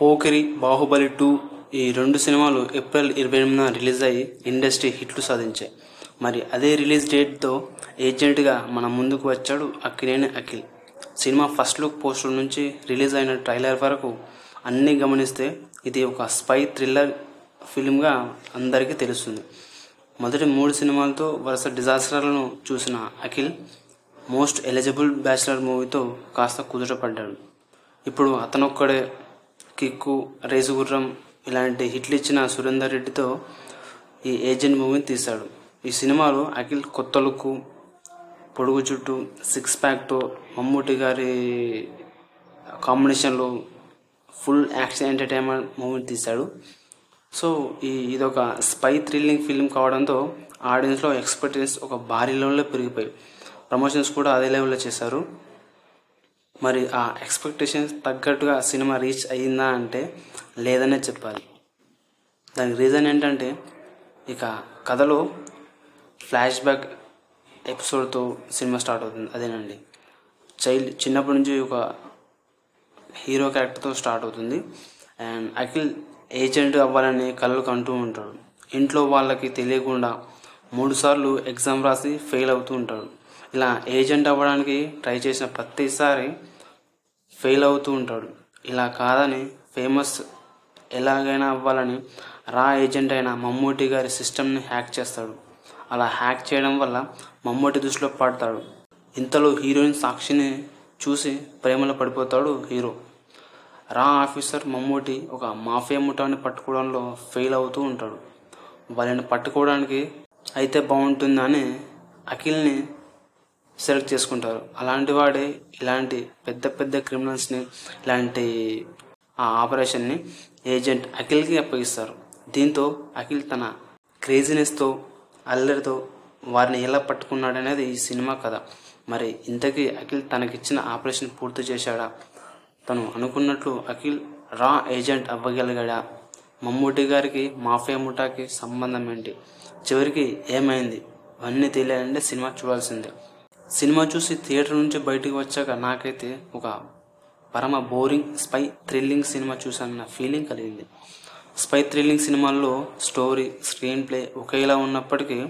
Pokiri Baahubali two ఈ రెండు సినిమాలు ఏప్రిల్ ఇరవై ఎనిమిదిన రిలీజ్ అయ్యి ఇండస్ట్రీ హిట్లు సాధించాయి. మరి అదే రిలీజ్ డేట్తో ఏజెంట్గా మన ముందుకు వచ్చాడు Akkineni Akhil. Cinema first look poster నుంచి రిలీజ్ అయిన ట్రైలర్ వరకు అన్నీ గమనిస్తే ఇది ఒక స్పై థ్రిల్లర్ ఫిల్మ్గా అందరికీ తెలుస్తుంది. మొదటి మూడు సినిమాలతో వరుస డిజాస్టర్లను చూసిన అఖిల్ మోస్ట్ ఎలిజిబుల్ బ్యాచిలర్ మూవీతో కాస్త కుదుటపడ్డాడు ఇప్పుడు అతనొక్కడే కిక్కు రేసుగుర్రం ఇలాంటి హిట్లు ఇచ్చిన సురేందర్ రెడ్డితో ఈ ఏజెంట్ మూవీని తీశాడు. ఈ సినిమాలో అఖిల్ కొత్త లుక్ పొడుగు చుట్టూ సిక్స్ ప్యాక్తో మమ్మూటి గారి కాంబినేషన్లో ఫుల్ యాక్షన్ ఎంటర్టైన్మెంట్ మూవీని తీశాడు. సో ఈ ఇదొక స్పై థ్రిల్లింగ్ ఫిల్మ్ కావడంతో ఆడియన్స్లో ఎక్స్పెక్టేషన్స్ ఒక భారీ లెవెల్లో పెరిగిపోయాయి. ప్రమోషన్స్ కూడా అదే లెవెల్లో చేశారు. మరి ఆ ఎక్స్పెక్టేషన్స్ తగ్గట్టుగా సినిమా రీచ్ అయ్యిందా అంటే లేదనే చెప్పాలి. దానికి రీజన్ ఏంటంటే ఇక కథలో ఫ్లాష్ బ్యాక్ ఎపిసోడ్తో సినిమా స్టార్ట్ అవుతుంది. అదేనండి. చైల్డ్ చిన్నప్పటి నుంచి ఒక హీరో క్యారెక్టర్తో స్టార్ట్ అవుతుంది. అండ్ అఖిల్ ఏజెంట్ అవ్వాలని కలలు కంటూ ఉంటాడు. ఇంట్లో వాళ్ళకి తెలియకుండా మూడుసార్లు ఎగ్జామ్ రాసి ఫెయిల్ అవుతూ ఉంటాడు. ఇలా ఏజెంట్ అవ్వడానికి ట్రై చేసిన ప్రతిసారి ఫెయిల్ అవుతూ ఉంటాడు. ఇలా కాదని ఫేమస్ ఎలాగైనా అవ్వాలని రా ఏజెంట్ అయిన మమ్మూటి గారి సిస్టమ్ని హ్యాక్ చేస్తాడు. అలా హ్యాక్ చేయడం వల్ల మమ్మూటి దృష్టిలో పడతాడు. ఇంతలో హీరోయిన్ సాక్షిని చూసి ప్రేమలో పడిపోతాడు హీరో. రా ఆఫీసర్ మమ్మూటి ఒక మాఫియా ముఠాన్ని పట్టుకోవడంలో ఫెయిల్ అవుతూ ఉంటాడు. వాళ్ళని పట్టుకోవడానికి అయితే బాగుంటుందని అఖిల్ని సెలెక్ట్ చేసుకుంటారు. అలాంటి వాడే ఇలాంటి పెద్ద పెద్ద క్రిమినల్స్ని ఇలాంటి ఆ ఆపరేషన్ని ఏజెంట్ అఖిల్కి అప్పగిస్తారు. దీంతో అఖిల్ తన క్రేజీనెస్తో అల్లరితో వారిని ఎలా పట్టుకున్నాడనేది ఈ సినిమా కథ. మరి ఇంతకీ అఖిల్ తనకిచ్చిన ఆపరేషన్ పూర్తి చేశాడా? తను అనుకున్నట్లు అఖిల్ రా ఏజెంట్ అవ్వగలిగాడా? మమ్మూటి గారికి మాఫియా ముఠాకి సంబంధం ఏంటి? చివరికి ఏమైంది? ఇవన్నీ తెలియాలంటే సినిమా చూడాల్సిందే. సినిమా చూసి థియేటర్ నుంచి బయటకు వచ్చాక నాకైతే ఒక పరమ బోరింగ్ స్పై థ్రిల్లింగ్ సినిమా చూసానన్న ఫీలింగ్ కలిగింది. స్పై థ్రిల్లింగ్ సినిమాల్లో స్టోరీ స్క్రీన్ ప్లే ఒకేలా ఉన్నప్పటికీ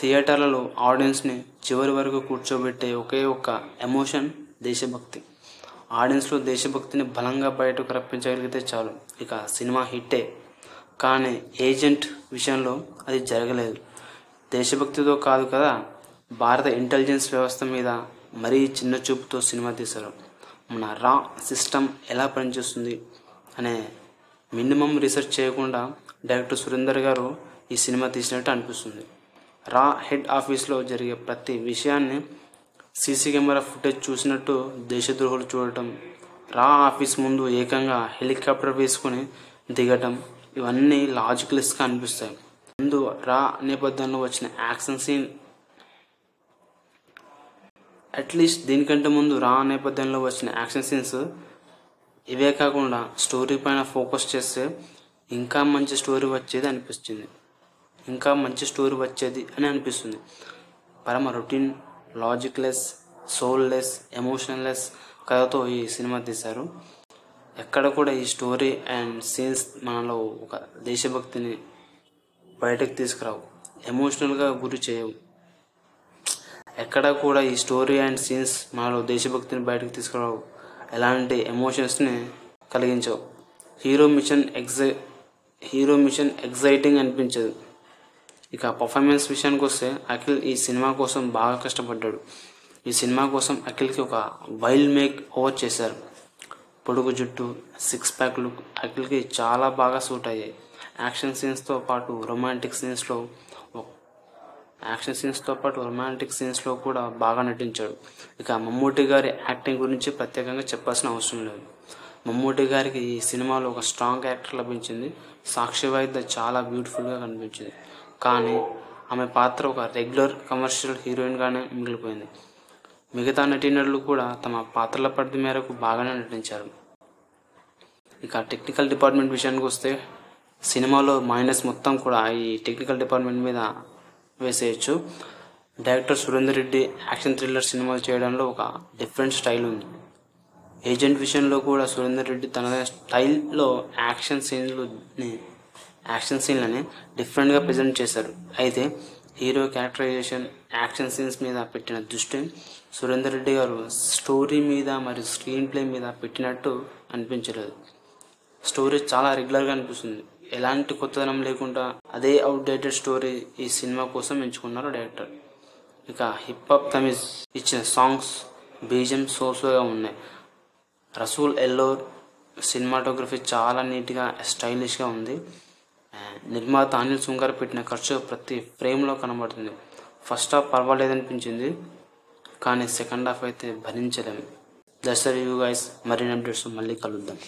థియేటర్లలో ఆడియన్స్ని చివరి వరకు కూర్చోబెట్టే ఒకే ఒక్క ఎమోషన్ దేశభక్తి. ఆడియన్స్లో దేశభక్తిని బలంగా బయటకు రప్పించగలిగితే చాలు. ఇక సినిమా హిట్టే కానీ ఏజెంట్ విషయంలో అది జరగలేదు. దేశభక్తితో కాదు కదా భారత ఇంటెలిజెన్స్ వ్యవస్థ మీద మరీ చిన్న చూపుతో సినిమా తీశారు. మన రా సిస్టమ్ ఎలా పనిచేస్తుంది అనే మినిమం రీసెర్చ్ చేయకుండా డైరెక్టర్ సురేందర్ గారు ఈ సినిమా తీసినట్టు అనిపిస్తుంది. రా హెడ్ ఆఫీస్లో జరిగే ప్రతి విషయాన్ని సీసీ కెమెరా ఫుటేజ్ చూసినట్టు దేశద్రోహులు చూడటం రా ఆఫీస్ ముందు ఏకంగా హెలికాప్టర్ వేసుకుని దిగటం ఇవన్నీ లాజికల్స్గా అనిపిస్తాయి. ముందు రా నేపథ్యంలో వచ్చిన యాక్షన్ సీన్ అట్లీస్ట్ దీనికంటే ముందు రా నేపథ్యంలో వచ్చిన యాక్షన్ సీన్స్ ఇవే కాకుండా స్టోరీ పైన ఫోకస్ చేస్తే ఇంకా మంచి స్టోరీ వచ్చేది అనిపిస్తుంది. ఇంకా మంచి స్టోరీ వచ్చేది అని అనిపిస్తుంది. పరమ రొటీన్ లాజిక్లెస్ సోల్లెస్ ఎమోషన్లెస్ కథతో ఈ సినిమా తీశారు. ఎక్కడ కూడా ఈ స్టోరీ అండ్ సీన్స్ మనలో ఒక దేశభక్తిని బయటకు తీసుకురావు. ఎమోషనల్గా గురి చేయవు. ఎక్కడ కూడా ఈ స్టోరీ అండ్ సీన్స్ మనలో దేశభక్తిని బయటకు తీసుకురావు. ఎలాంటి ఎమోషన్స్ని కలిగించవు. హీరో మిషన్ ఎగ్జై హీరో మిషన్ ఎగ్జైటింగ్ అనిపించదు. ఇక పర్ఫార్మెన్స్ విషయానికి వస్తే అఖిల్ ఈ సినిమా కోసం బాగా కష్టపడ్డాడు. ఈ సినిమా కోసం అఖిల్కి ఒక వైల్డ్ మేక్ ఓవర్ చేశారు. పొడుగు జుట్టు సిక్స్ ప్యాక్ లుక్ అఖిల్కి చాలా బాగా సూట్ అయ్యాయి. యాక్షన్ సీన్స్తో పాటు రొమాంటిక్ సీన్స్లో యాక్షన్ సీన్స్తో పాటు రొమాంటిక్ సీన్స్లో కూడా బాగా నటించాడు. ఇక మమ్మూటి గారి యాక్టింగ్ గురించి ప్రత్యేకంగా చెప్పాల్సిన అవసరం లేదు. మమ్మూటి గారికి ఈ సినిమాలో ఒక స్ట్రాంగ్ యాక్టర్ లభించింది. సాక్షి వైద్య చాలా బ్యూటిఫుల్గా కనిపించింది. కానీ ఆమె పాత్ర ఒక రెగ్యులర్ కమర్షియల్ హీరోయిన్గానే మిగిలిపోయింది. మిగతా నటీనటులు కూడా తమ పాత్రల పరిధి మేరకు బాగానే నటించారు. ఇక టెక్నికల్ డిపార్ట్మెంట్ విషయానికి వస్తే సినిమాలో మైనస్ మొత్తం కూడా ఈ టెక్నికల్ డిపార్ట్మెంట్ మీద వేసేయచ్చు. Director Surender Reddy action thriller సినిమాలు చేయడంలో ఒక డిఫరెంట్ స్టైల్ ఉంది. ఏజెంట్ విషయంలో కూడా సురేందర్ రెడ్డి తన స్టైల్లో యాక్షన్ సీన్లు యాక్షన్ సీన్లని డిఫరెంట్గా ప్రజెంట్ చేశారు. అయితే హీరో క్యారెక్టరైజేషన్ యాక్షన్ సీన్స్ మీద పెట్టిన దృష్టి సురేందర్ రెడ్డి గారు స్టోరీ మీద మరియు స్క్రీన్ ప్లే మీద పెట్టినట్టు అనిపించలేదు. స్టోరీ చాలా రెగ్యులర్గా అనిపిస్తుంది. ఎలాంటి కొత్తదనం లేకుండా అదే అవుట్డేటెడ్ స్టోరీ ఈ సినిమా కోసం ఎంచుకున్నారు డైరెక్టర్ ఇక హిప్ హాప్ తమిజ్ ఇచ్చిన సాంగ్స్ బీజం సోసోగా ఉన్నాయి. రసూల్ ఎల్లోర్ సినిమాటోగ్రఫీ చాలా నీట్గా స్టైలిష్గా ఉంది. Eh, నిర్మాత అనిల్ సుంగారు పెట్టిన ఖర్చు ప్రతి ఫ్రేమ్లో కనబడుతుంది. ఫస్ట్ హాఫ్ పర్వాలేదనిపించింది కానీ సెకండ్ హాఫ్ అయితే భరించలేము దసరా యూ గైస్ మరిన్ని అప్డేట్స్ మళ్ళీ కలుద్దాం.